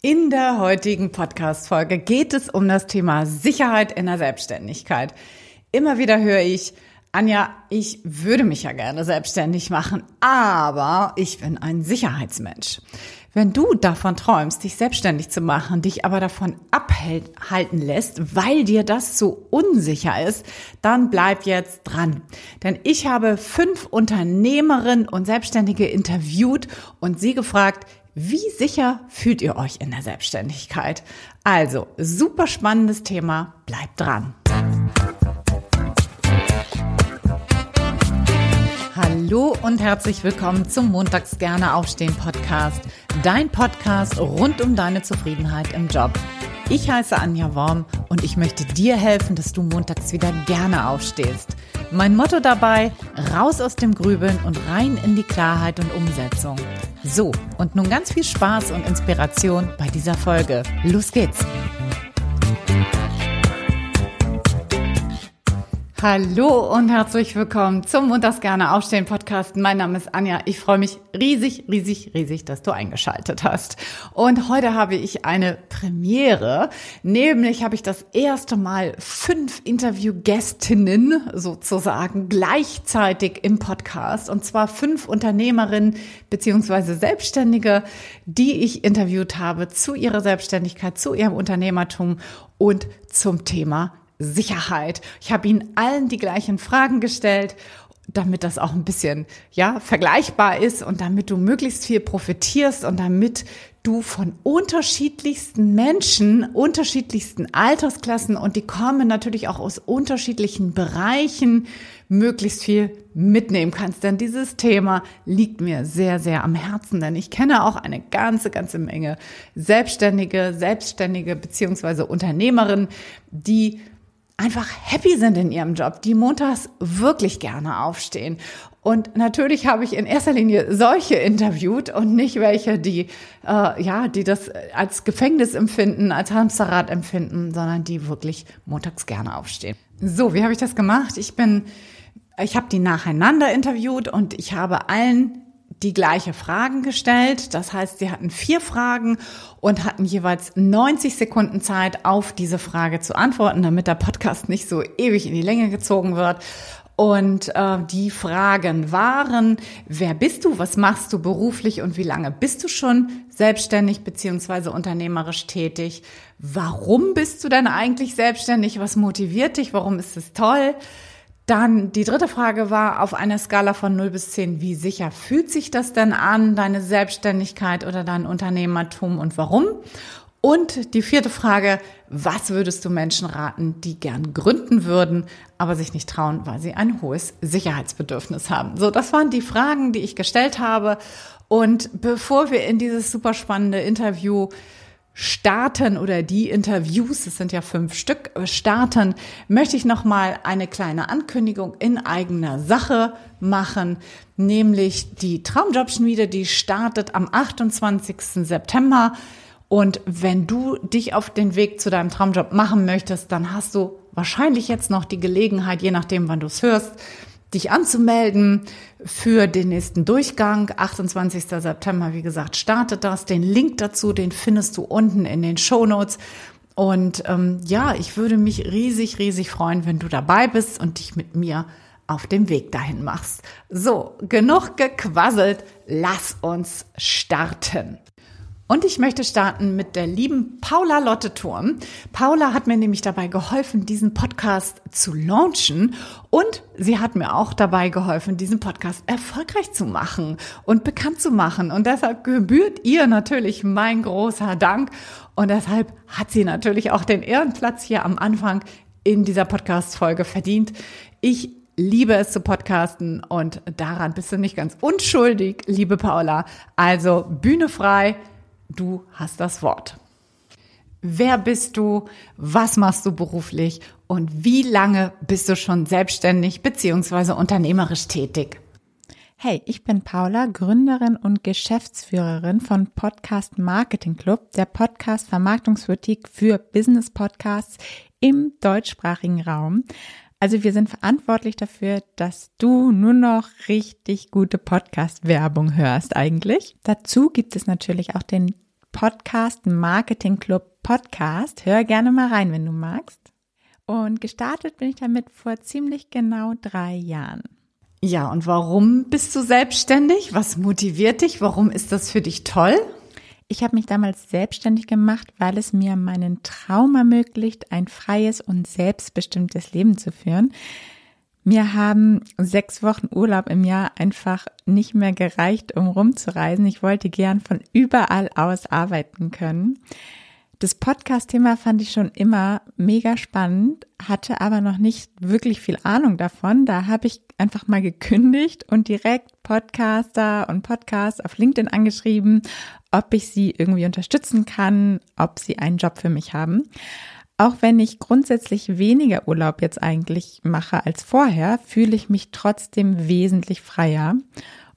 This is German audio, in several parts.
In der heutigen Podcast-Folge geht es um das Thema Sicherheit in der Selbstständigkeit. Immer wieder höre ich, Anja, ich würde mich ja gerne selbstständig machen, aber ich bin ein Sicherheitsmensch. Wenn du davon träumst, dich selbstständig zu machen, dich aber davon abhalten lässt, weil dir das so unsicher ist, dann bleib jetzt dran. Denn ich habe fünf Unternehmerinnen und Selbstständige interviewt und sie gefragt, wie sicher fühlt ihr euch in der Selbstständigkeit? Also, super spannendes Thema, bleibt dran. Hallo und herzlich willkommen zum Montags gerne aufstehen Podcast, dein Podcast rund um deine Zufriedenheit im Job. Ich heiße Anja Worm und ich möchte dir helfen, dass du montags wieder gerne aufstehst. Mein Motto dabei, raus aus dem Grübeln und rein in die Klarheit und Umsetzung. So, und nun ganz viel Spaß und Inspiration bei dieser Folge. Los geht's! Hallo und herzlich willkommen zum Montags gerne aufstehen Podcast. Mein Name ist Anja. Ich freue mich riesig, riesig, riesig, dass du eingeschaltet hast. Und heute habe ich eine Premiere, nämlich habe ich das erste Mal fünf Interviewgästinnen sozusagen gleichzeitig im Podcast und zwar fünf Unternehmerinnen beziehungsweise Selbstständige, die ich interviewt habe zu ihrer Selbstständigkeit, zu ihrem Unternehmertum und zum Thema Sicherheit. Ich habe ihnen allen die gleichen Fragen gestellt, damit das auch ein bisschen ja vergleichbar ist und damit du möglichst viel profitierst und damit du von unterschiedlichsten Menschen, unterschiedlichsten Altersklassen und die kommen natürlich auch aus unterschiedlichen Bereichen möglichst viel mitnehmen kannst. Denn dieses Thema liegt mir sehr, sehr am Herzen, denn ich kenne auch eine ganze, ganze Menge Selbstständige, Selbstständige beziehungsweise Unternehmerinnen, die einfach happy sind in ihrem Job, die montags wirklich gerne aufstehen. Und natürlich habe ich in erster Linie solche interviewt und nicht welche, die äh, ja, die das als Gefängnis empfinden, als Hamsterrad empfinden, sondern die wirklich montags gerne aufstehen. So, wie habe ich das gemacht? Ich bin, ich habe die nacheinander interviewt und ich habe allen die gleiche Fragen gestellt. Das heißt, sie hatten vier Fragen und hatten jeweils 90 Sekunden Zeit, auf diese Frage zu antworten, damit der Podcast nicht so ewig in die Länge gezogen wird. Und äh, die Fragen waren, wer bist du, was machst du beruflich und wie lange bist du schon selbstständig beziehungsweise unternehmerisch tätig? Warum bist du denn eigentlich selbstständig? Was motiviert dich? Warum ist es toll? Dann die dritte Frage war auf einer Skala von 0 bis 10, wie sicher fühlt sich das denn an, deine Selbstständigkeit oder dein Unternehmertum und warum? Und die vierte Frage, was würdest du Menschen raten, die gern gründen würden, aber sich nicht trauen, weil sie ein hohes Sicherheitsbedürfnis haben? So, das waren die Fragen, die ich gestellt habe. Und bevor wir in dieses super spannende Interview starten oder die Interviews, es sind ja fünf Stück, starten, möchte ich noch mal eine kleine Ankündigung in eigener Sache machen, nämlich die Traumjobschmiede, die startet am 28. September. Und wenn du dich auf den Weg zu deinem Traumjob machen möchtest, dann hast du wahrscheinlich jetzt noch die Gelegenheit, je nachdem, wann du es hörst, dich anzumelden für den nächsten Durchgang. 28. September, wie gesagt, startet das. Den Link dazu, den findest du unten in den Show Notes. Und ähm, ja, ich würde mich riesig, riesig freuen, wenn du dabei bist und dich mit mir auf dem Weg dahin machst. So, genug gequasselt, lass uns starten. Und ich möchte starten mit der lieben Paula Lotte Turm. Paula hat mir nämlich dabei geholfen, diesen Podcast zu launchen. Und sie hat mir auch dabei geholfen, diesen Podcast erfolgreich zu machen und bekannt zu machen. Und deshalb gebührt ihr natürlich mein großer Dank. Und deshalb hat sie natürlich auch den Ehrenplatz hier am Anfang in dieser Podcast-Folge verdient. Ich liebe es zu podcasten und daran bist du nicht ganz unschuldig, liebe Paula. Also Bühne frei du hast das Wort. Wer bist du? Was machst du beruflich? Und wie lange bist du schon selbstständig bzw. unternehmerisch tätig? Hey, ich bin Paula, Gründerin und Geschäftsführerin von Podcast Marketing Club, der Podcast Vermarktungsboutique für Business Podcasts im deutschsprachigen Raum. Also wir sind verantwortlich dafür, dass du nur noch richtig gute Podcast-Werbung hörst eigentlich. Dazu gibt es natürlich auch den Podcast Marketing Club Podcast. Hör gerne mal rein, wenn du magst. Und gestartet bin ich damit vor ziemlich genau drei Jahren. Ja, und warum bist du selbstständig? Was motiviert dich? Warum ist das für dich toll? Ich habe mich damals selbstständig gemacht, weil es mir meinen Traum ermöglicht, ein freies und selbstbestimmtes Leben zu führen. Mir haben sechs Wochen Urlaub im Jahr einfach nicht mehr gereicht, um rumzureisen. Ich wollte gern von überall aus arbeiten können. Das Podcast-Thema fand ich schon immer mega spannend, hatte aber noch nicht wirklich viel Ahnung davon. Da habe ich einfach mal gekündigt und direkt Podcaster und Podcast auf LinkedIn angeschrieben, ob ich sie irgendwie unterstützen kann, ob sie einen Job für mich haben. Auch wenn ich grundsätzlich weniger Urlaub jetzt eigentlich mache als vorher, fühle ich mich trotzdem wesentlich freier.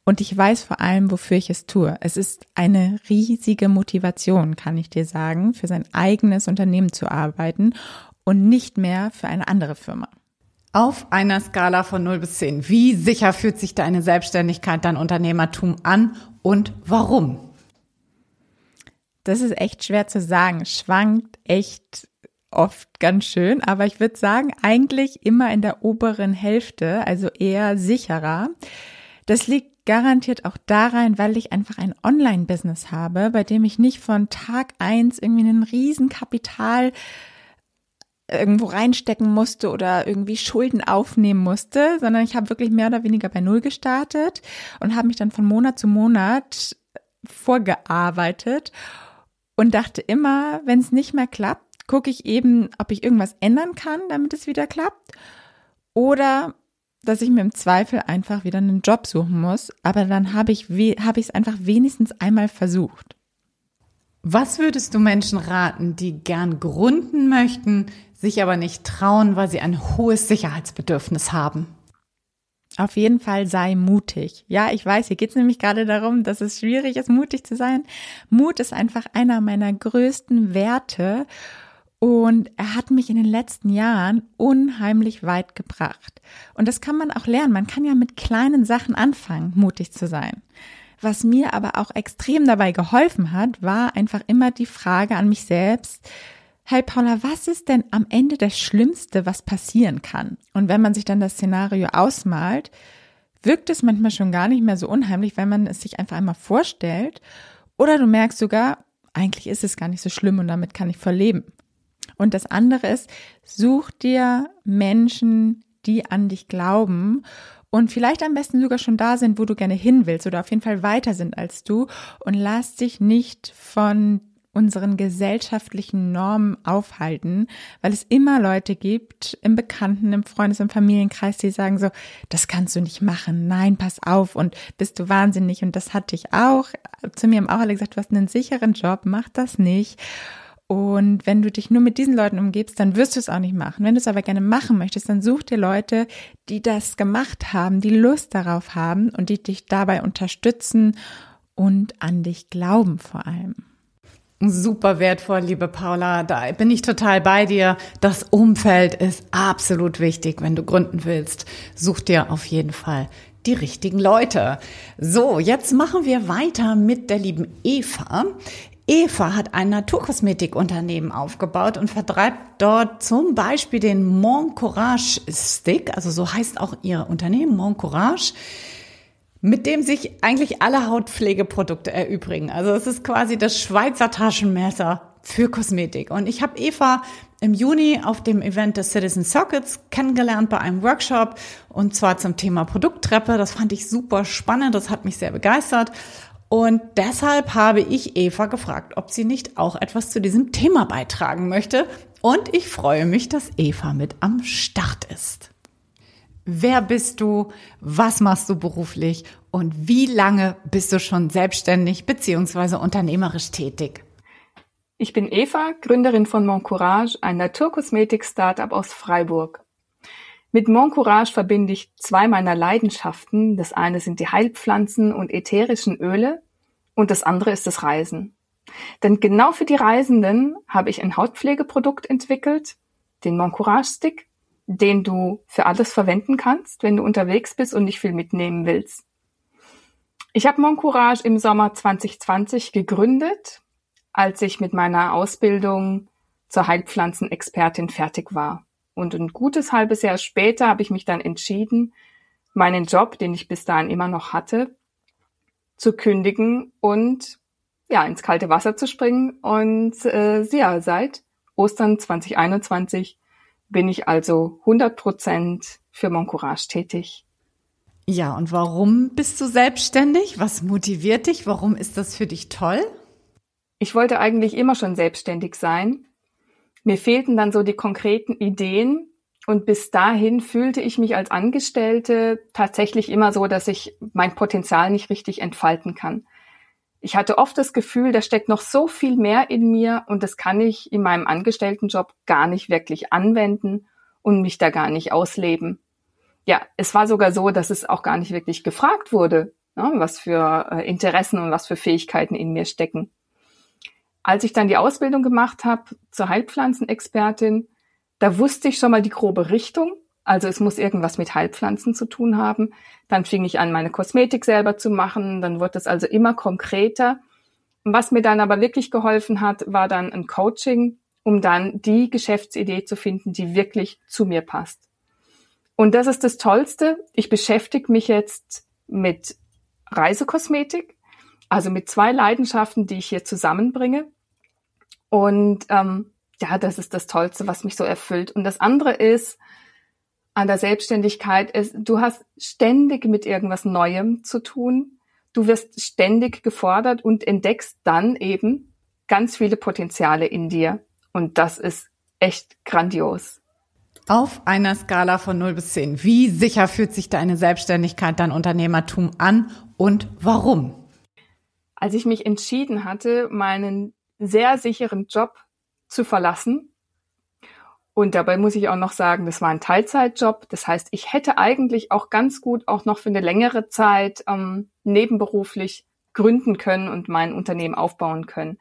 Und ich weiß vor allem, wofür ich es tue. Es ist eine riesige Motivation, kann ich dir sagen, für sein eigenes Unternehmen zu arbeiten und nicht mehr für eine andere Firma. Auf einer Skala von 0 bis 10, wie sicher fühlt sich deine Selbstständigkeit, dein Unternehmertum an und warum? Das ist echt schwer zu sagen. Schwankt echt oft ganz schön, aber ich würde sagen, eigentlich immer in der oberen Hälfte, also eher sicherer. Das liegt garantiert auch daran, weil ich einfach ein Online-Business habe, bei dem ich nicht von Tag eins irgendwie einen riesen Kapital irgendwo reinstecken musste oder irgendwie Schulden aufnehmen musste, sondern ich habe wirklich mehr oder weniger bei Null gestartet und habe mich dann von Monat zu Monat vorgearbeitet und dachte immer, wenn es nicht mehr klappt, gucke ich eben, ob ich irgendwas ändern kann, damit es wieder klappt. Oder dass ich mir im Zweifel einfach wieder einen Job suchen muss, aber dann habe ich habe ich es einfach wenigstens einmal versucht. Was würdest du Menschen raten, die gern gründen möchten, sich aber nicht trauen, weil sie ein hohes Sicherheitsbedürfnis haben? Auf jeden Fall sei mutig. Ja, ich weiß, hier geht es nämlich gerade darum, dass es schwierig ist, mutig zu sein. Mut ist einfach einer meiner größten Werte und er hat mich in den letzten Jahren unheimlich weit gebracht. Und das kann man auch lernen. Man kann ja mit kleinen Sachen anfangen, mutig zu sein. Was mir aber auch extrem dabei geholfen hat, war einfach immer die Frage an mich selbst, hey Paula, was ist denn am Ende das Schlimmste, was passieren kann? Und wenn man sich dann das Szenario ausmalt, wirkt es manchmal schon gar nicht mehr so unheimlich, wenn man es sich einfach einmal vorstellt. Oder du merkst sogar, eigentlich ist es gar nicht so schlimm und damit kann ich voll leben. Und das andere ist, such dir Menschen, die an dich glauben und vielleicht am besten sogar schon da sind, wo du gerne hin willst oder auf jeden Fall weiter sind als du und lass dich nicht von unseren gesellschaftlichen Normen aufhalten, weil es immer Leute gibt im Bekannten, im Freundes- und Familienkreis, die sagen so, das kannst du nicht machen, nein, pass auf und bist du wahnsinnig und das hatte ich auch. Zu mir haben auch alle gesagt, du hast einen sicheren Job, mach das nicht. Und wenn du dich nur mit diesen Leuten umgibst, dann wirst du es auch nicht machen. Wenn du es aber gerne machen möchtest, dann such dir Leute, die das gemacht haben, die Lust darauf haben und die dich dabei unterstützen und an dich glauben vor allem. Super wertvoll, liebe Paula. Da bin ich total bei dir. Das Umfeld ist absolut wichtig, wenn du gründen willst. Such dir auf jeden Fall die richtigen Leute. So, jetzt machen wir weiter mit der lieben Eva. Eva hat ein Naturkosmetikunternehmen aufgebaut und vertreibt dort zum Beispiel den Mon Courage Stick, also so heißt auch ihr Unternehmen, Mon Courage, mit dem sich eigentlich alle Hautpflegeprodukte erübrigen. Also es ist quasi das Schweizer Taschenmesser für Kosmetik. Und ich habe Eva im Juni auf dem Event des Citizen Circuits kennengelernt bei einem Workshop und zwar zum Thema Produkttreppe. Das fand ich super spannend, das hat mich sehr begeistert. Und deshalb habe ich Eva gefragt, ob sie nicht auch etwas zu diesem Thema beitragen möchte. Und ich freue mich, dass Eva mit am Start ist. Wer bist du? Was machst du beruflich? Und wie lange bist du schon selbstständig bzw. unternehmerisch tätig? Ich bin Eva, Gründerin von Mon Courage, ein Naturkosmetik-Startup aus Freiburg. Mit Mon Courage verbinde ich zwei meiner Leidenschaften. Das eine sind die Heilpflanzen und ätherischen Öle und das andere ist das Reisen. Denn genau für die Reisenden habe ich ein Hautpflegeprodukt entwickelt, den Mon Courage Stick, den du für alles verwenden kannst, wenn du unterwegs bist und nicht viel mitnehmen willst. Ich habe Mon Courage im Sommer 2020 gegründet als ich mit meiner Ausbildung zur Heilpflanzenexpertin fertig war. Und ein gutes halbes Jahr später habe ich mich dann entschieden, meinen Job, den ich bis dahin immer noch hatte, zu kündigen und ja, ins kalte Wasser zu springen. Und äh, ja, seit Ostern 2021 bin ich also 100 Prozent für Moncourage tätig. Ja, und warum bist du selbstständig? Was motiviert dich? Warum ist das für dich toll? Ich wollte eigentlich immer schon selbstständig sein. Mir fehlten dann so die konkreten Ideen und bis dahin fühlte ich mich als Angestellte tatsächlich immer so, dass ich mein Potenzial nicht richtig entfalten kann. Ich hatte oft das Gefühl, da steckt noch so viel mehr in mir und das kann ich in meinem Angestelltenjob gar nicht wirklich anwenden und mich da gar nicht ausleben. Ja, es war sogar so, dass es auch gar nicht wirklich gefragt wurde, ne, was für äh, Interessen und was für Fähigkeiten in mir stecken. Als ich dann die Ausbildung gemacht habe zur Heilpflanzenexpertin, da wusste ich schon mal die grobe Richtung. Also es muss irgendwas mit Heilpflanzen zu tun haben. Dann fing ich an, meine Kosmetik selber zu machen. Dann wurde es also immer konkreter. Was mir dann aber wirklich geholfen hat, war dann ein Coaching, um dann die Geschäftsidee zu finden, die wirklich zu mir passt. Und das ist das Tollste. Ich beschäftige mich jetzt mit Reisekosmetik, also mit zwei Leidenschaften, die ich hier zusammenbringe. Und ähm, ja, das ist das Tollste, was mich so erfüllt. Und das andere ist an der Selbstständigkeit, ist, du hast ständig mit irgendwas Neuem zu tun. Du wirst ständig gefordert und entdeckst dann eben ganz viele Potenziale in dir. Und das ist echt grandios. Auf einer Skala von 0 bis 10, wie sicher fühlt sich deine Selbstständigkeit, dein Unternehmertum an und warum? Als ich mich entschieden hatte, meinen sehr sicheren Job zu verlassen. Und dabei muss ich auch noch sagen, das war ein Teilzeitjob. Das heißt, ich hätte eigentlich auch ganz gut auch noch für eine längere Zeit ähm, nebenberuflich gründen können und mein Unternehmen aufbauen können.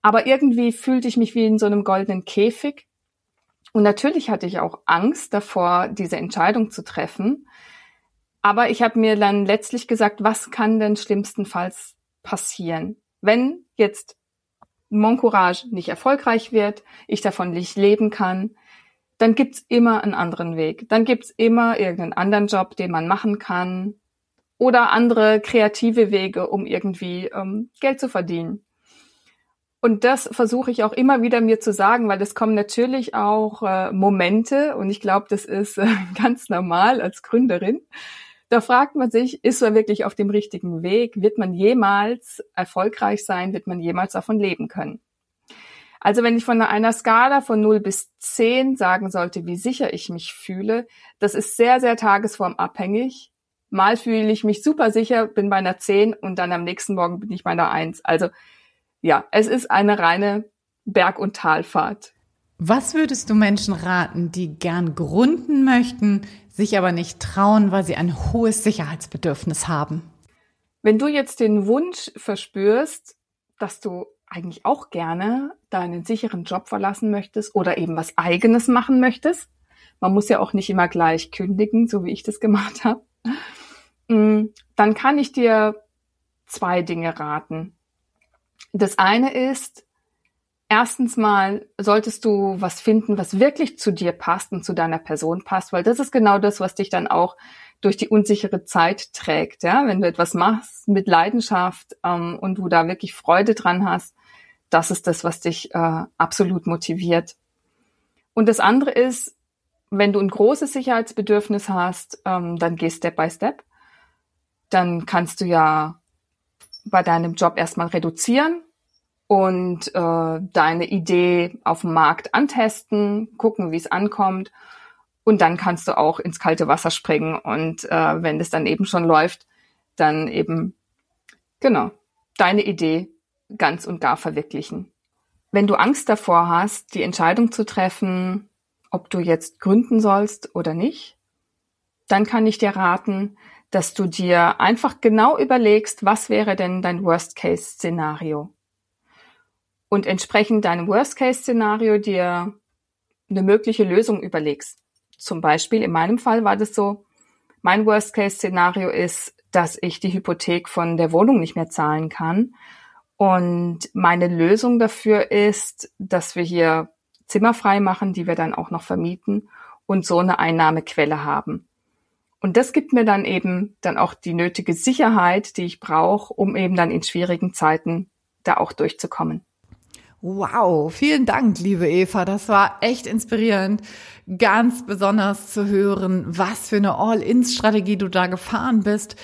Aber irgendwie fühlte ich mich wie in so einem goldenen Käfig. Und natürlich hatte ich auch Angst davor, diese Entscheidung zu treffen. Aber ich habe mir dann letztlich gesagt, was kann denn schlimmstenfalls passieren? Wenn jetzt Mon Courage nicht erfolgreich wird, ich davon nicht leben kann, dann gibt's immer einen anderen Weg. Dann gibt's immer irgendeinen anderen Job, den man machen kann oder andere kreative Wege, um irgendwie ähm, Geld zu verdienen. Und das versuche ich auch immer wieder mir zu sagen, weil es kommen natürlich auch äh, Momente und ich glaube, das ist äh, ganz normal als Gründerin, da fragt man sich, ist man wirklich auf dem richtigen Weg? Wird man jemals erfolgreich sein? Wird man jemals davon leben können? Also wenn ich von einer Skala von 0 bis 10 sagen sollte, wie sicher ich mich fühle, das ist sehr, sehr tagesformabhängig. Mal fühle ich mich super sicher, bin bei einer 10 und dann am nächsten Morgen bin ich bei einer 1. Also ja, es ist eine reine Berg- und Talfahrt. Was würdest du Menschen raten, die gern gründen möchten, sich aber nicht trauen, weil sie ein hohes Sicherheitsbedürfnis haben? Wenn du jetzt den Wunsch verspürst, dass du eigentlich auch gerne deinen sicheren Job verlassen möchtest oder eben was eigenes machen möchtest, man muss ja auch nicht immer gleich kündigen, so wie ich das gemacht habe, mm, dann kann ich dir zwei Dinge raten. Das eine ist, Erstens mal solltest du was finden, was wirklich zu dir passt und zu deiner Person passt, weil das ist genau das, was dich dann auch durch die unsichere Zeit trägt. Ja, wenn du etwas machst mit Leidenschaft ähm, und du da wirklich Freude dran hast, das ist das, was dich äh, absolut motiviert. Und das andere ist, wenn du ein großes Sicherheitsbedürfnis hast, ähm, dann geh Step by Step. Dann kannst du ja bei deinem Job erstmal reduzieren und äh, deine Idee auf dem Markt antesten, gucken, wie es ankommt. Und dann kannst du auch ins kalte Wasser springen und äh, wenn das dann eben schon läuft, dann eben, genau, deine Idee ganz und gar verwirklichen. Wenn du Angst davor hast, die Entscheidung zu treffen, ob du jetzt gründen sollst oder nicht, dann kann ich dir raten, dass du dir einfach genau überlegst, was wäre denn dein Worst-Case-Szenario und entsprechend deinem Worst-Case-Szenario dir eine mögliche Lösung überlegst. Zum Beispiel in meinem Fall war das so, mein Worst-Case-Szenario ist, dass ich die Hypothek von der Wohnung nicht mehr zahlen kann Und meine Lösung dafür ist, dass wir hier Zimmer frei machen, die wir dann auch noch vermieten und so eine Einnahmequelle haben. Und das gibt mir dann eben dann auch die nötige Sicherheit, die ich brauche, um eben dann in schwierigen Zeiten da auch durchzukommen. Wow, vielen Dank, liebe Eva. Das war echt inspirierend, ganz besonders zu hören, was für eine All-in-Strategie du da gefahren bist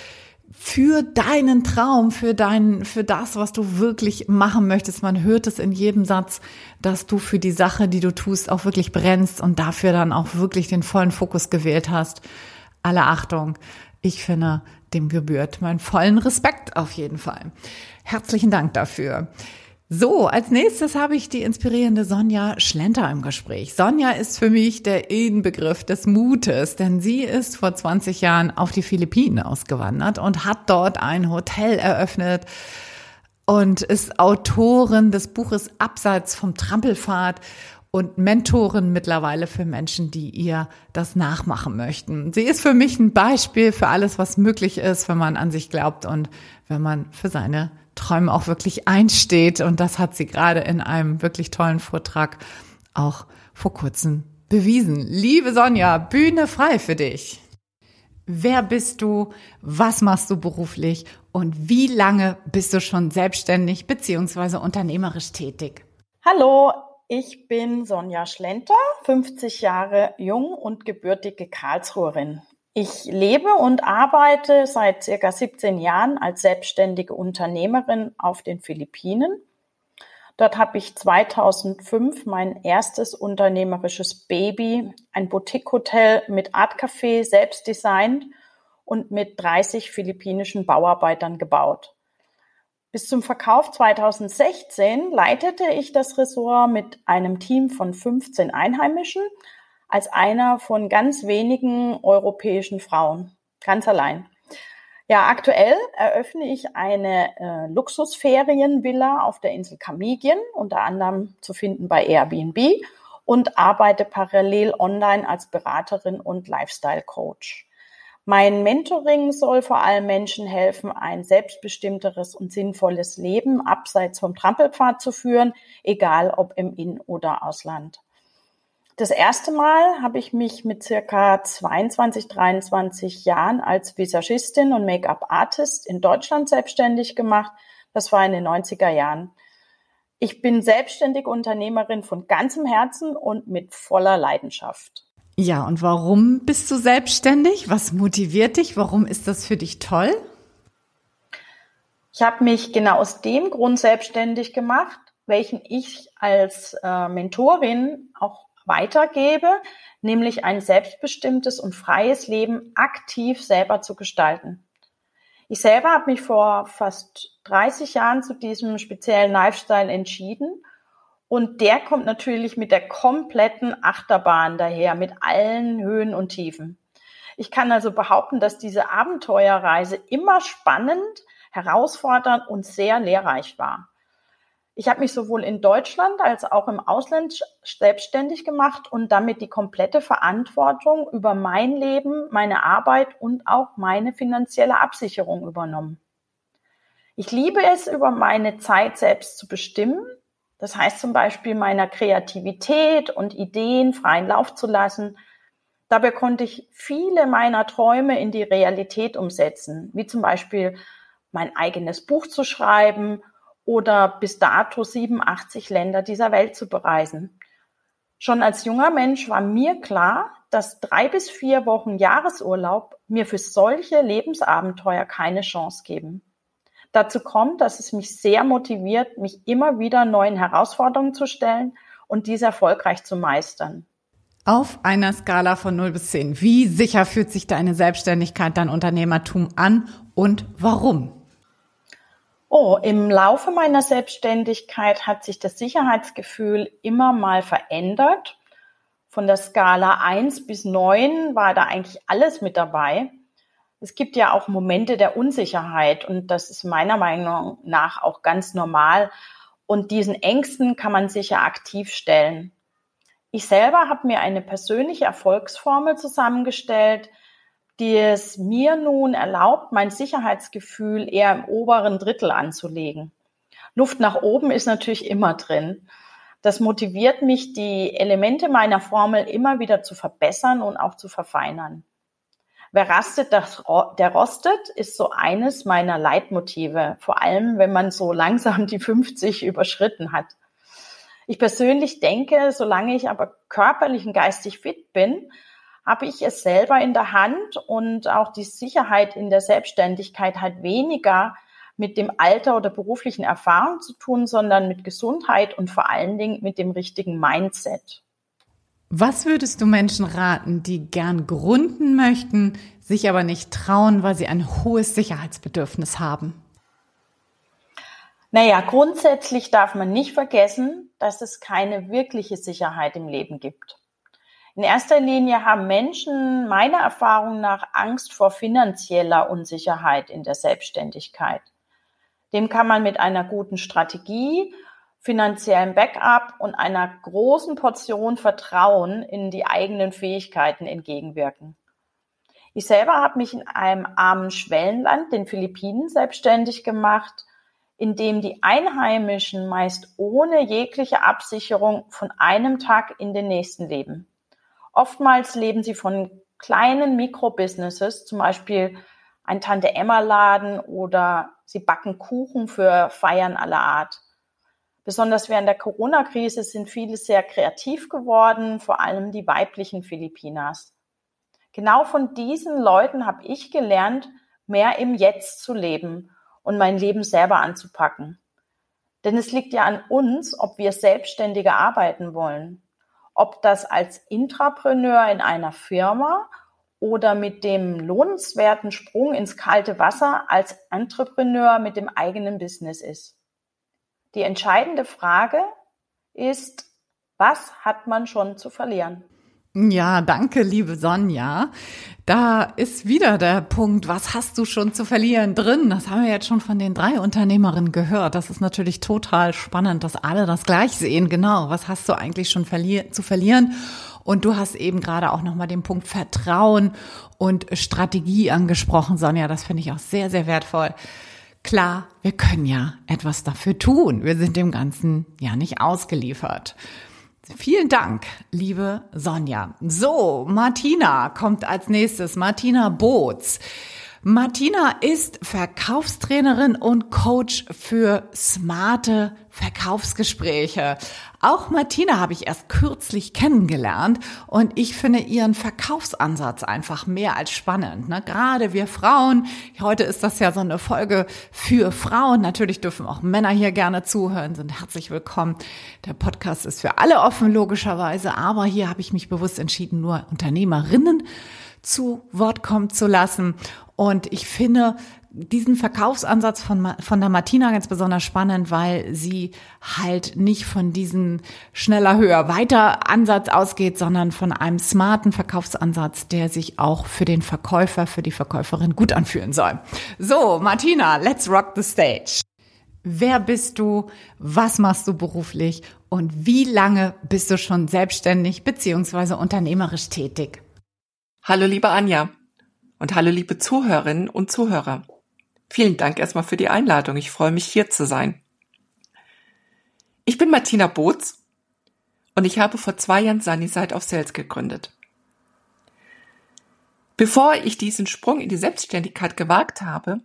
für deinen Traum, für dein, für das, was du wirklich machen möchtest. Man hört es in jedem Satz, dass du für die Sache, die du tust, auch wirklich brennst und dafür dann auch wirklich den vollen Fokus gewählt hast. Alle Achtung. Ich finde, dem gebührt meinen vollen Respekt auf jeden Fall. Herzlichen Dank dafür. So, als nächstes habe ich die inspirierende Sonja Schlenter im Gespräch. Sonja ist für mich der Inbegriff des Mutes, denn sie ist vor 20 Jahren auf die Philippinen ausgewandert und hat dort ein Hotel eröffnet und ist Autorin des Buches Abseits vom Trampelpfad und Mentorin mittlerweile für Menschen, die ihr das nachmachen möchten. Sie ist für mich ein Beispiel für alles, was möglich ist, wenn man an sich glaubt und wenn man für seine Träumen auch wirklich einsteht. Und das hat sie gerade in einem wirklich tollen Vortrag auch vor kurzem bewiesen. Liebe Sonja, Bühne frei für dich. Wer bist du? Was machst du beruflich? Und wie lange bist du schon selbstständig bzw. unternehmerisch tätig? Hallo, ich bin Sonja Schlenter, 50 Jahre jung und gebürtige Karlsruherin. Ich lebe und arbeite seit circa 17 Jahren als selbstständige Unternehmerin auf den Philippinen. Dort habe ich 2005 mein erstes unternehmerisches Baby, ein Boutique-Hotel mit Artcafé selbst designt und mit 30 philippinischen Bauarbeitern gebaut. Bis zum Verkauf 2016 leitete ich das Ressort mit einem Team von 15 Einheimischen als einer von ganz wenigen europäischen Frauen, ganz allein. Ja, aktuell eröffne ich eine äh, Luxusferienvilla auf der Insel Kamigien, unter anderem zu finden bei Airbnb und arbeite parallel online als Beraterin und Lifestyle Coach. Mein Mentoring soll vor allem Menschen helfen, ein selbstbestimmteres und sinnvolles Leben abseits vom Trampelpfad zu führen, egal ob im In- oder Ausland. Das erste Mal habe ich mich mit circa 22, 23 Jahren als Visagistin und Make-up-Artist in Deutschland selbstständig gemacht. Das war in den 90er Jahren. Ich bin selbstständige Unternehmerin von ganzem Herzen und mit voller Leidenschaft. Ja, und warum bist du selbstständig? Was motiviert dich? Warum ist das für dich toll? Ich habe mich genau aus dem Grund selbstständig gemacht, welchen ich als äh, Mentorin auch weitergebe, nämlich ein selbstbestimmtes und freies Leben aktiv selber zu gestalten. Ich selber habe mich vor fast 30 Jahren zu diesem speziellen Lifestyle entschieden und der kommt natürlich mit der kompletten Achterbahn daher, mit allen Höhen und Tiefen. Ich kann also behaupten, dass diese Abenteuerreise immer spannend, herausfordernd und sehr lehrreich war. Ich habe mich sowohl in Deutschland als auch im Ausland selbstständig gemacht und damit die komplette Verantwortung über mein Leben, meine Arbeit und auch meine finanzielle Absicherung übernommen. Ich liebe es, über meine Zeit selbst zu bestimmen. Das heißt zum Beispiel meiner Kreativität und Ideen freien Lauf zu lassen. Dabei konnte ich viele meiner Träume in die Realität umsetzen, wie zum Beispiel mein eigenes Buch zu schreiben oder bis dato 87 Länder dieser Welt zu bereisen. Schon als junger Mensch war mir klar, dass drei bis vier Wochen Jahresurlaub mir für solche Lebensabenteuer keine Chance geben. Dazu kommt, dass es mich sehr motiviert, mich immer wieder neuen Herausforderungen zu stellen und diese erfolgreich zu meistern. Auf einer Skala von 0 bis 10, wie sicher fühlt sich deine Selbstständigkeit, dein Unternehmertum an und warum? Oh, im Laufe meiner Selbstständigkeit hat sich das Sicherheitsgefühl immer mal verändert. Von der Skala 1 bis 9 war da eigentlich alles mit dabei. Es gibt ja auch Momente der Unsicherheit und das ist meiner Meinung nach auch ganz normal. Und diesen Ängsten kann man sich ja aktiv stellen. Ich selber habe mir eine persönliche Erfolgsformel zusammengestellt, die es mir nun erlaubt, mein Sicherheitsgefühl eher im oberen Drittel anzulegen. Luft nach oben ist natürlich immer drin. Das motiviert mich, die Elemente meiner Formel immer wieder zu verbessern und auch zu verfeinern. Wer rastet, der rostet, ist so eines meiner Leitmotive, vor allem wenn man so langsam die 50 überschritten hat. Ich persönlich denke, solange ich aber körperlich und geistig fit bin, habe ich es selber in der Hand und auch die Sicherheit in der Selbstständigkeit hat weniger mit dem Alter oder beruflichen Erfahrung zu tun, sondern mit Gesundheit und vor allen Dingen mit dem richtigen Mindset. Was würdest du Menschen raten, die gern gründen möchten, sich aber nicht trauen, weil sie ein hohes Sicherheitsbedürfnis haben? Naja, grundsätzlich darf man nicht vergessen, dass es keine wirkliche Sicherheit im Leben gibt. In erster Linie haben Menschen meiner Erfahrung nach Angst vor finanzieller Unsicherheit in der Selbstständigkeit. Dem kann man mit einer guten Strategie, finanziellem Backup und einer großen Portion Vertrauen in die eigenen Fähigkeiten entgegenwirken. Ich selber habe mich in einem armen Schwellenland, den Philippinen, selbstständig gemacht, in dem die Einheimischen meist ohne jegliche Absicherung von einem Tag in den nächsten leben. Oftmals leben sie von kleinen Mikrobusinesses, zum Beispiel ein Tante-Emma-Laden oder sie backen Kuchen für Feiern aller Art. Besonders während der Corona-Krise sind viele sehr kreativ geworden, vor allem die weiblichen Filipinas. Genau von diesen Leuten habe ich gelernt, mehr im Jetzt zu leben und mein Leben selber anzupacken. Denn es liegt ja an uns, ob wir selbstständiger arbeiten wollen. Ob das als Intrapreneur in einer Firma oder mit dem lohnenswerten Sprung ins kalte Wasser als Entrepreneur mit dem eigenen Business ist. Die entscheidende Frage ist, was hat man schon zu verlieren? Ja, danke, liebe Sonja. Da ist wieder der Punkt, was hast du schon zu verlieren drin? Das haben wir jetzt schon von den drei Unternehmerinnen gehört. Das ist natürlich total spannend, dass alle das gleich sehen. Genau, was hast du eigentlich schon verli zu verlieren? Und du hast eben gerade auch nochmal den Punkt Vertrauen und Strategie angesprochen, Sonja. Das finde ich auch sehr, sehr wertvoll. Klar, wir können ja etwas dafür tun. Wir sind dem Ganzen ja nicht ausgeliefert. Vielen Dank, liebe Sonja. So, Martina kommt als nächstes. Martina Boots. Martina ist Verkaufstrainerin und Coach für smarte Verkaufsgespräche. Auch Martina habe ich erst kürzlich kennengelernt und ich finde ihren Verkaufsansatz einfach mehr als spannend. Ne? Gerade wir Frauen, heute ist das ja so eine Folge für Frauen. Natürlich dürfen auch Männer hier gerne zuhören, sind herzlich willkommen. Der Podcast ist für alle offen, logischerweise, aber hier habe ich mich bewusst entschieden, nur Unternehmerinnen zu Wort kommen zu lassen. Und ich finde diesen Verkaufsansatz von, von der Martina ganz besonders spannend, weil sie halt nicht von diesem schneller, höher, weiter Ansatz ausgeht, sondern von einem smarten Verkaufsansatz, der sich auch für den Verkäufer, für die Verkäuferin gut anfühlen soll. So, Martina, let's rock the stage. Wer bist du? Was machst du beruflich? Und wie lange bist du schon selbstständig beziehungsweise unternehmerisch tätig? Hallo, liebe Anja und hallo liebe Zuhörerinnen und Zuhörer. Vielen Dank erstmal für die Einladung. Ich freue mich hier zu sein. Ich bin Martina Boots und ich habe vor zwei Jahren Sunnyside of Sales gegründet. Bevor ich diesen Sprung in die Selbstständigkeit gewagt habe,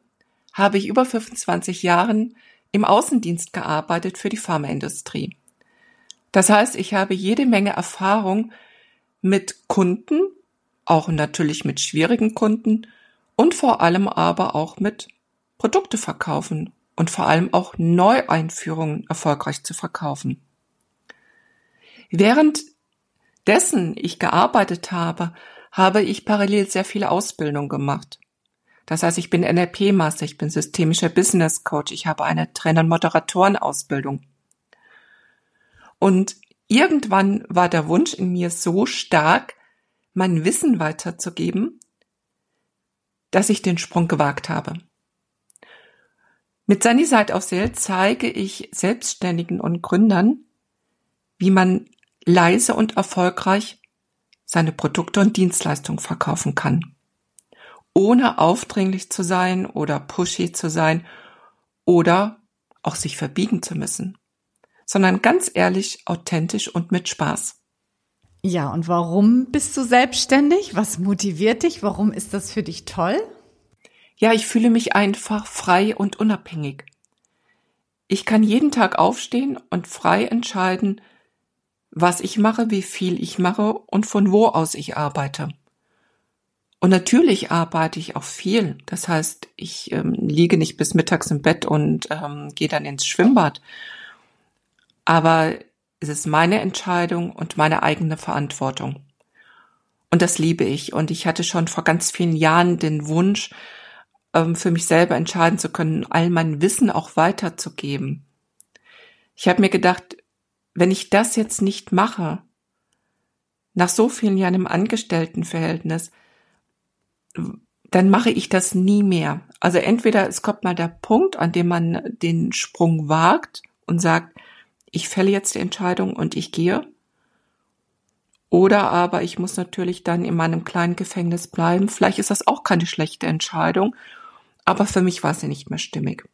habe ich über 25 Jahren im Außendienst gearbeitet für die Pharmaindustrie. Das heißt, ich habe jede Menge Erfahrung mit Kunden auch natürlich mit schwierigen Kunden und vor allem aber auch mit Produkte verkaufen und vor allem auch Neueinführungen erfolgreich zu verkaufen. Währenddessen ich gearbeitet habe, habe ich parallel sehr viele Ausbildungen gemacht. Das heißt, ich bin NLP-Master, ich bin systemischer Business Coach, ich habe eine Trainer- und Moderatorenausbildung. Und irgendwann war der Wunsch in mir so stark, mein Wissen weiterzugeben, dass ich den Sprung gewagt habe. Mit Sunny Side of Sale zeige ich Selbstständigen und Gründern, wie man leise und erfolgreich seine Produkte und Dienstleistungen verkaufen kann, ohne aufdringlich zu sein oder pushy zu sein oder auch sich verbiegen zu müssen, sondern ganz ehrlich, authentisch und mit Spaß. Ja, und warum bist du selbstständig? Was motiviert dich? Warum ist das für dich toll? Ja, ich fühle mich einfach frei und unabhängig. Ich kann jeden Tag aufstehen und frei entscheiden, was ich mache, wie viel ich mache und von wo aus ich arbeite. Und natürlich arbeite ich auch viel. Das heißt, ich ähm, liege nicht bis mittags im Bett und ähm, gehe dann ins Schwimmbad. Aber es ist meine Entscheidung und meine eigene Verantwortung. Und das liebe ich. Und ich hatte schon vor ganz vielen Jahren den Wunsch, ähm, für mich selber entscheiden zu können, all mein Wissen auch weiterzugeben. Ich habe mir gedacht, wenn ich das jetzt nicht mache, nach so vielen Jahren im Angestelltenverhältnis, dann mache ich das nie mehr. Also entweder es kommt mal der Punkt, an dem man den Sprung wagt und sagt, ich fälle jetzt die Entscheidung und ich gehe. Oder aber ich muss natürlich dann in meinem kleinen Gefängnis bleiben. Vielleicht ist das auch keine schlechte Entscheidung, aber für mich war sie nicht mehr stimmig.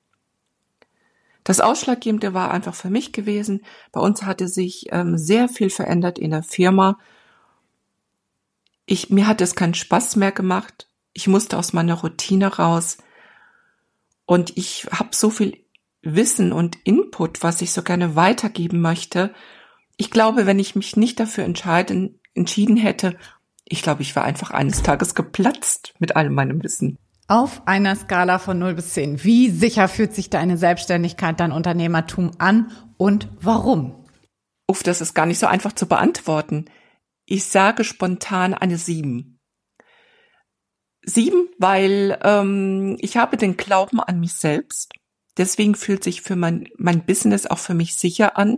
Das Ausschlaggebende war einfach für mich gewesen. Bei uns hatte sich ähm, sehr viel verändert in der Firma. Ich, mir hat es keinen Spaß mehr gemacht. Ich musste aus meiner Routine raus. Und ich habe so viel Wissen und Input, was ich so gerne weitergeben möchte. Ich glaube, wenn ich mich nicht dafür entscheiden, entschieden hätte, ich glaube, ich war einfach eines Tages geplatzt mit all meinem Wissen. Auf einer Skala von 0 bis 10, wie sicher fühlt sich deine Selbstständigkeit, dein Unternehmertum an und warum? Uff, das ist gar nicht so einfach zu beantworten. Ich sage spontan eine 7. Sieben, weil ähm, ich habe den Glauben an mich selbst. Deswegen fühlt sich für mein, mein Business auch für mich sicher an,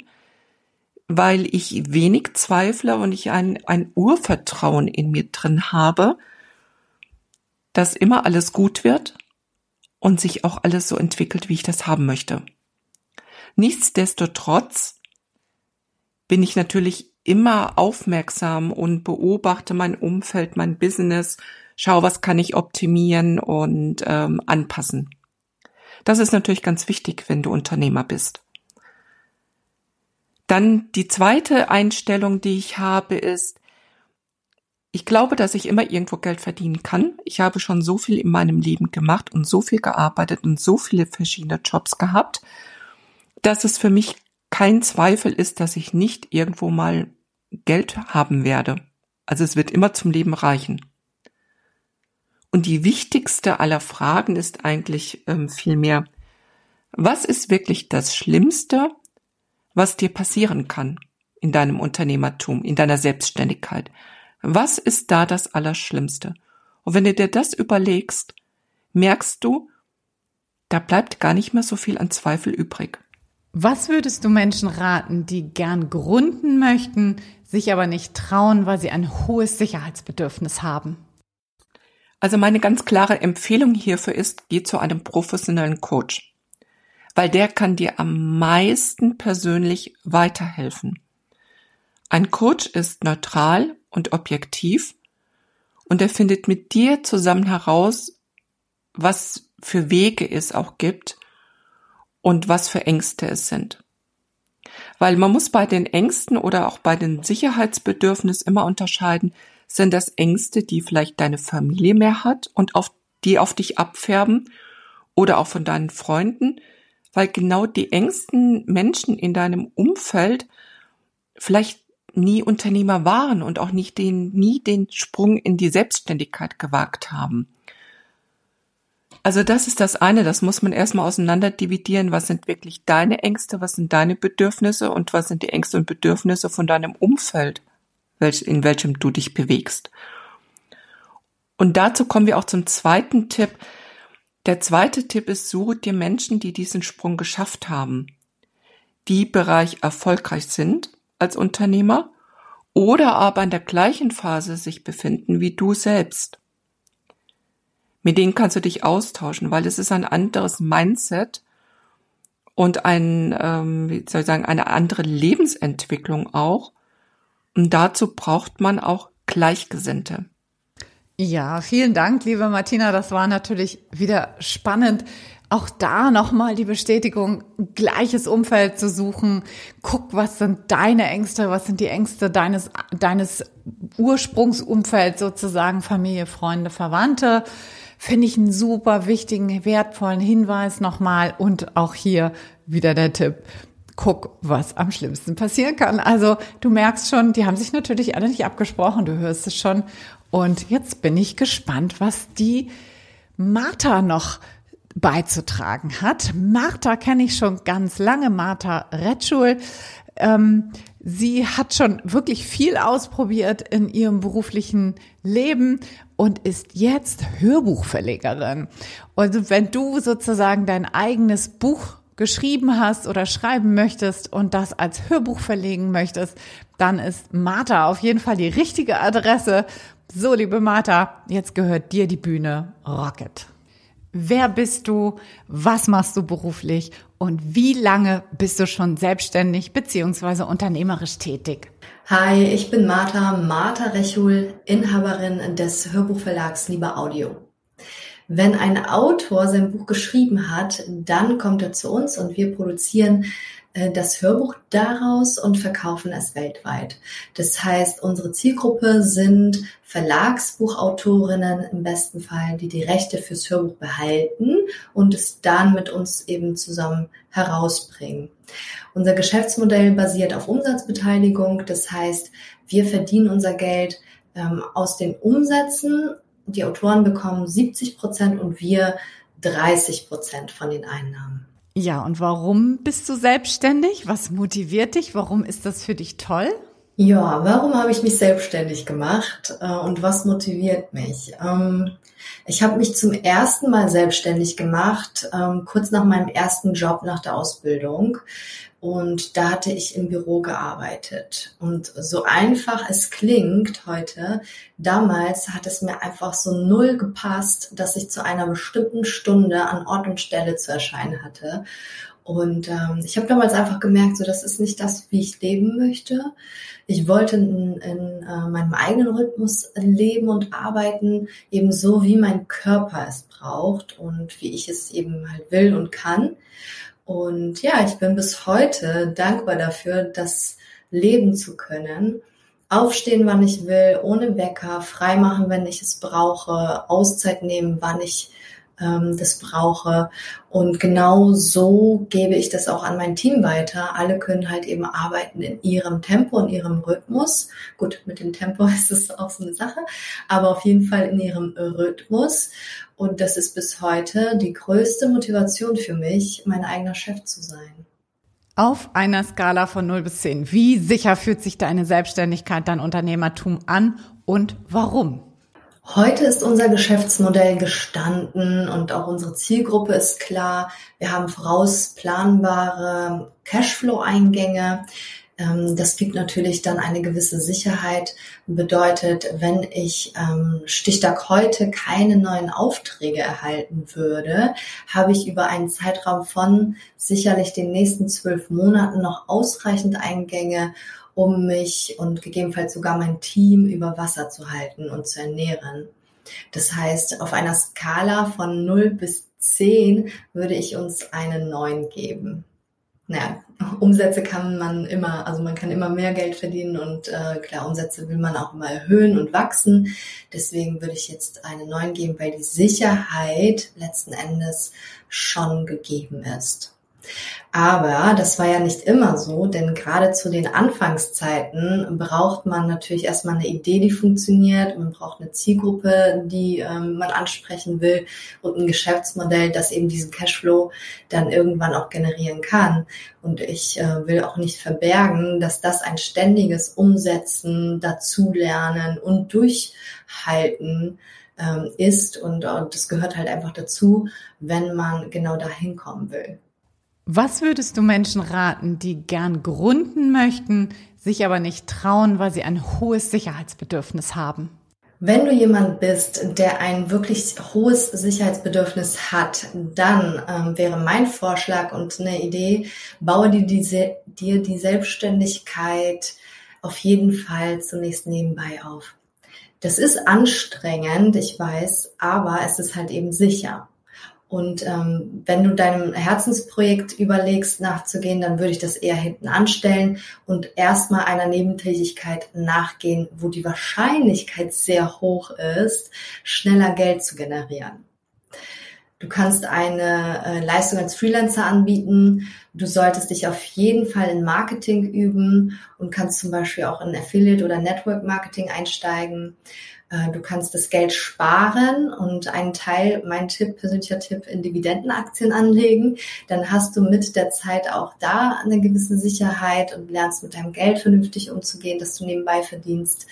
weil ich wenig zweifle und ich ein, ein Urvertrauen in mir drin habe, dass immer alles gut wird und sich auch alles so entwickelt, wie ich das haben möchte. Nichtsdestotrotz bin ich natürlich immer aufmerksam und beobachte mein Umfeld, mein Business, schau, was kann ich optimieren und ähm, anpassen. Das ist natürlich ganz wichtig, wenn du Unternehmer bist. Dann die zweite Einstellung, die ich habe, ist, ich glaube, dass ich immer irgendwo Geld verdienen kann. Ich habe schon so viel in meinem Leben gemacht und so viel gearbeitet und so viele verschiedene Jobs gehabt, dass es für mich kein Zweifel ist, dass ich nicht irgendwo mal Geld haben werde. Also es wird immer zum Leben reichen. Und die wichtigste aller Fragen ist eigentlich ähm, vielmehr, was ist wirklich das Schlimmste, was dir passieren kann in deinem Unternehmertum, in deiner Selbstständigkeit? Was ist da das Allerschlimmste? Und wenn du dir das überlegst, merkst du, da bleibt gar nicht mehr so viel an Zweifel übrig. Was würdest du Menschen raten, die gern gründen möchten, sich aber nicht trauen, weil sie ein hohes Sicherheitsbedürfnis haben? Also meine ganz klare Empfehlung hierfür ist, geh zu einem professionellen Coach, weil der kann dir am meisten persönlich weiterhelfen. Ein Coach ist neutral und objektiv und er findet mit dir zusammen heraus, was für Wege es auch gibt und was für Ängste es sind. Weil man muss bei den Ängsten oder auch bei den Sicherheitsbedürfnissen immer unterscheiden, sind das Ängste, die vielleicht deine Familie mehr hat und auf, die auf dich abfärben oder auch von deinen Freunden, weil genau die engsten Menschen in deinem Umfeld vielleicht nie Unternehmer waren und auch nicht den, nie den Sprung in die Selbstständigkeit gewagt haben. Also das ist das eine, das muss man erstmal auseinander dividieren. Was sind wirklich deine Ängste, was sind deine Bedürfnisse und was sind die Ängste und Bedürfnisse von deinem Umfeld? in welchem du dich bewegst. Und dazu kommen wir auch zum zweiten Tipp. Der zweite Tipp ist, suche dir Menschen, die diesen Sprung geschafft haben, die Bereich erfolgreich sind als Unternehmer oder aber in der gleichen Phase sich befinden wie du selbst. Mit denen kannst du dich austauschen, weil es ist ein anderes Mindset und ein, ähm, wie soll ich sagen, eine andere Lebensentwicklung auch. Und dazu braucht man auch Gleichgesinnte. Ja, vielen Dank, liebe Martina. Das war natürlich wieder spannend, auch da nochmal die Bestätigung, gleiches Umfeld zu suchen. Guck, was sind deine Ängste, was sind die Ängste deines, deines Ursprungsumfelds sozusagen, Familie, Freunde, Verwandte. Finde ich einen super wichtigen, wertvollen Hinweis nochmal. Und auch hier wieder der Tipp. Guck, was am schlimmsten passieren kann. Also du merkst schon, die haben sich natürlich alle nicht abgesprochen, du hörst es schon. Und jetzt bin ich gespannt, was die Martha noch beizutragen hat. Martha kenne ich schon ganz lange, Martha Retschul. Ähm, sie hat schon wirklich viel ausprobiert in ihrem beruflichen Leben und ist jetzt Hörbuchverlegerin. Und wenn du sozusagen dein eigenes Buch geschrieben hast oder schreiben möchtest und das als Hörbuch verlegen möchtest, dann ist Martha auf jeden Fall die richtige Adresse. So, liebe Martha, jetzt gehört dir die Bühne Rocket. Wer bist du? Was machst du beruflich? Und wie lange bist du schon selbstständig bzw. unternehmerisch tätig? Hi, ich bin Martha, Martha Rechul, Inhaberin des Hörbuchverlags Lieber Audio. Wenn ein Autor sein Buch geschrieben hat, dann kommt er zu uns und wir produzieren das Hörbuch daraus und verkaufen es weltweit. Das heißt, unsere Zielgruppe sind Verlagsbuchautorinnen im besten Fall, die die Rechte fürs Hörbuch behalten und es dann mit uns eben zusammen herausbringen. Unser Geschäftsmodell basiert auf Umsatzbeteiligung. Das heißt, wir verdienen unser Geld ähm, aus den Umsätzen. Die Autoren bekommen 70 Prozent und wir 30 Prozent von den Einnahmen. Ja, und warum bist du selbstständig? Was motiviert dich? Warum ist das für dich toll? Ja, warum habe ich mich selbstständig gemacht äh, und was motiviert mich? Ähm, ich habe mich zum ersten Mal selbstständig gemacht, ähm, kurz nach meinem ersten Job nach der Ausbildung. Und da hatte ich im Büro gearbeitet. Und so einfach es klingt heute, damals hat es mir einfach so null gepasst, dass ich zu einer bestimmten Stunde an Ort und Stelle zu erscheinen hatte. Und ähm, ich habe damals einfach gemerkt, so das ist nicht das, wie ich leben möchte. Ich wollte in, in äh, meinem eigenen Rhythmus leben und arbeiten, eben so, wie mein Körper es braucht und wie ich es eben halt will und kann. Und ja, ich bin bis heute dankbar dafür, das leben zu können. Aufstehen, wann ich will, ohne Wecker, freimachen, wenn ich es brauche, Auszeit nehmen, wann ich ähm, das brauche. Und genau so gebe ich das auch an mein Team weiter. Alle können halt eben arbeiten in ihrem Tempo, in ihrem Rhythmus. Gut, mit dem Tempo ist es auch so eine Sache, aber auf jeden Fall in ihrem Rhythmus. Und das ist bis heute die größte Motivation für mich, mein eigener Chef zu sein. Auf einer Skala von 0 bis 10, wie sicher fühlt sich deine Selbstständigkeit, dein Unternehmertum an und warum? Heute ist unser Geschäftsmodell gestanden und auch unsere Zielgruppe ist klar. Wir haben vorausplanbare Cashflow-Eingänge. Ähm, das gibt natürlich dann eine gewisse Sicherheit. Bedeutet, wenn ich ähm, Stichtag heute keine neuen Aufträge erhalten würde, habe ich über einen Zeitraum von sicherlich den nächsten zwölf Monaten noch ausreichend Eingänge, um mich und gegebenenfalls sogar mein Team über Wasser zu halten und zu ernähren. Das heißt, auf einer Skala von 0 bis 10 würde ich uns eine 9 geben. Naja, Umsätze kann man immer, also man kann immer mehr Geld verdienen und äh, klar, Umsätze will man auch immer erhöhen und wachsen. Deswegen würde ich jetzt eine 9 geben, weil die Sicherheit letzten Endes schon gegeben ist. Aber das war ja nicht immer so, denn gerade zu den Anfangszeiten braucht man natürlich erstmal eine Idee, die funktioniert. Man braucht eine Zielgruppe, die ähm, man ansprechen will und ein Geschäftsmodell, das eben diesen Cashflow dann irgendwann auch generieren kann. Und ich äh, will auch nicht verbergen, dass das ein ständiges Umsetzen, Dazulernen und Durchhalten ähm, ist. Und, und das gehört halt einfach dazu, wenn man genau dahin kommen will. Was würdest du Menschen raten, die gern gründen möchten, sich aber nicht trauen, weil sie ein hohes Sicherheitsbedürfnis haben? Wenn du jemand bist, der ein wirklich hohes Sicherheitsbedürfnis hat, dann ähm, wäre mein Vorschlag und eine Idee, baue dir, diese, dir die Selbstständigkeit auf jeden Fall zunächst nebenbei auf. Das ist anstrengend, ich weiß, aber es ist halt eben sicher. Und ähm, wenn du deinem Herzensprojekt überlegst, nachzugehen, dann würde ich das eher hinten anstellen und erstmal einer Nebentätigkeit nachgehen, wo die Wahrscheinlichkeit sehr hoch ist, schneller Geld zu generieren. Du kannst eine äh, Leistung als Freelancer anbieten. Du solltest dich auf jeden Fall in Marketing üben und kannst zum Beispiel auch in Affiliate oder Network Marketing einsteigen. Äh, du kannst das Geld sparen und einen Teil, mein Tipp, persönlicher Tipp, in Dividendenaktien anlegen. Dann hast du mit der Zeit auch da eine gewisse Sicherheit und lernst mit deinem Geld vernünftig umzugehen, dass du nebenbei verdienst.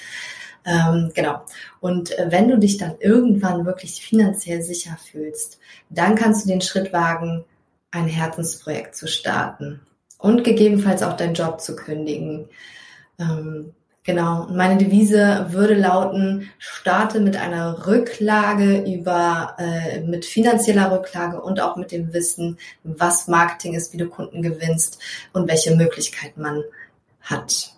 Ähm, genau. Und äh, wenn du dich dann irgendwann wirklich finanziell sicher fühlst, dann kannst du den Schritt wagen, ein Herzensprojekt zu starten und gegebenenfalls auch deinen Job zu kündigen. Ähm, genau. Meine Devise würde lauten, starte mit einer Rücklage über, äh, mit finanzieller Rücklage und auch mit dem Wissen, was Marketing ist, wie du Kunden gewinnst und welche Möglichkeiten man hat.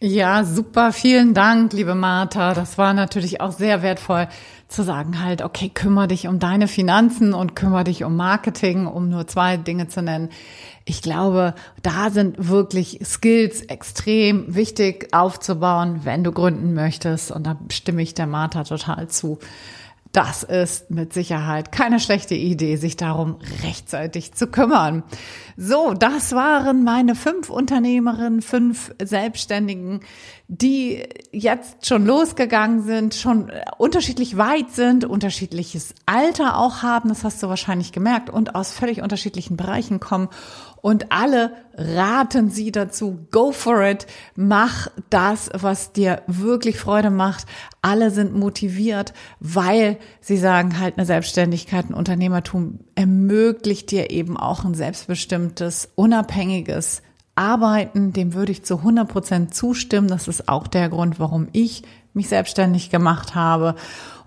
Ja, super. Vielen Dank, liebe Martha. Das war natürlich auch sehr wertvoll zu sagen halt, okay, kümmere dich um deine Finanzen und kümmere dich um Marketing, um nur zwei Dinge zu nennen. Ich glaube, da sind wirklich Skills extrem wichtig aufzubauen, wenn du gründen möchtest. Und da stimme ich der Martha total zu. Das ist mit Sicherheit keine schlechte Idee, sich darum rechtzeitig zu kümmern. So, das waren meine fünf Unternehmerinnen, fünf Selbstständigen, die jetzt schon losgegangen sind, schon unterschiedlich weit sind, unterschiedliches Alter auch haben, das hast du wahrscheinlich gemerkt, und aus völlig unterschiedlichen Bereichen kommen. Und alle raten sie dazu, go for it, mach das, was dir wirklich Freude macht. Alle sind motiviert, weil sie sagen halt, eine Selbstständigkeit, ein Unternehmertum ermöglicht dir eben auch ein selbstbestimmtes, unabhängiges Arbeiten, dem würde ich zu 100 Prozent zustimmen. Das ist auch der Grund, warum ich mich selbstständig gemacht habe.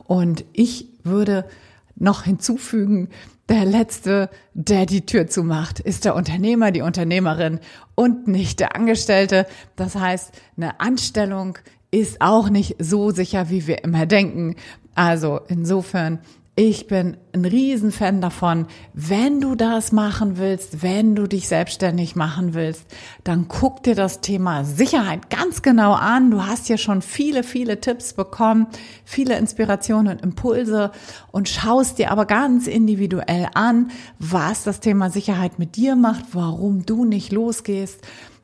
Und ich würde noch hinzufügen, der Letzte, der die Tür zumacht, ist der Unternehmer, die Unternehmerin und nicht der Angestellte. Das heißt, eine Anstellung ist auch nicht so sicher, wie wir immer denken. Also insofern ich bin ein Riesenfan davon, wenn du das machen willst, wenn du dich selbstständig machen willst, dann guck dir das Thema Sicherheit ganz genau an. Du hast ja schon viele, viele Tipps bekommen, viele Inspirationen und Impulse und schaust dir aber ganz individuell an, was das Thema Sicherheit mit dir macht, warum du nicht losgehst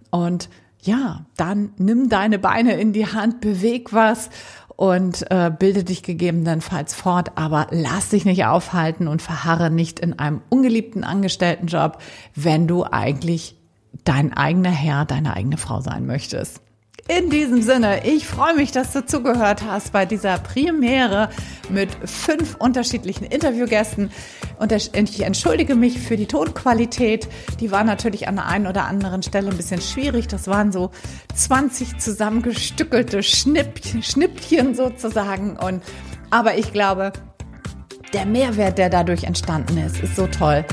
und ja, dann nimm deine Beine in die Hand, beweg was und äh, bilde dich gegebenenfalls fort, aber lass dich nicht aufhalten und verharre nicht in einem ungeliebten Angestelltenjob, wenn du eigentlich dein eigener Herr, deine eigene Frau sein möchtest. In diesem Sinne, ich freue mich, dass du zugehört hast bei dieser Premiere mit fünf unterschiedlichen Interviewgästen. Und ich entschuldige mich für die Tonqualität. Die war natürlich an der einen oder anderen Stelle ein bisschen schwierig. Das waren so 20 zusammengestückelte Schnippchen, Schnippchen sozusagen. Und, aber ich glaube, der Mehrwert, der dadurch entstanden ist, ist so toll,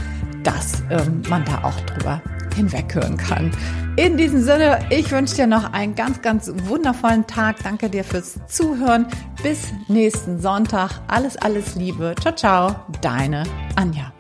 dass ähm, man da auch drüber hinweghören kann. In diesem Sinne, ich wünsche dir noch einen ganz, ganz wundervollen Tag. Danke dir fürs Zuhören. Bis nächsten Sonntag. Alles, alles Liebe. Ciao, ciao. Deine Anja.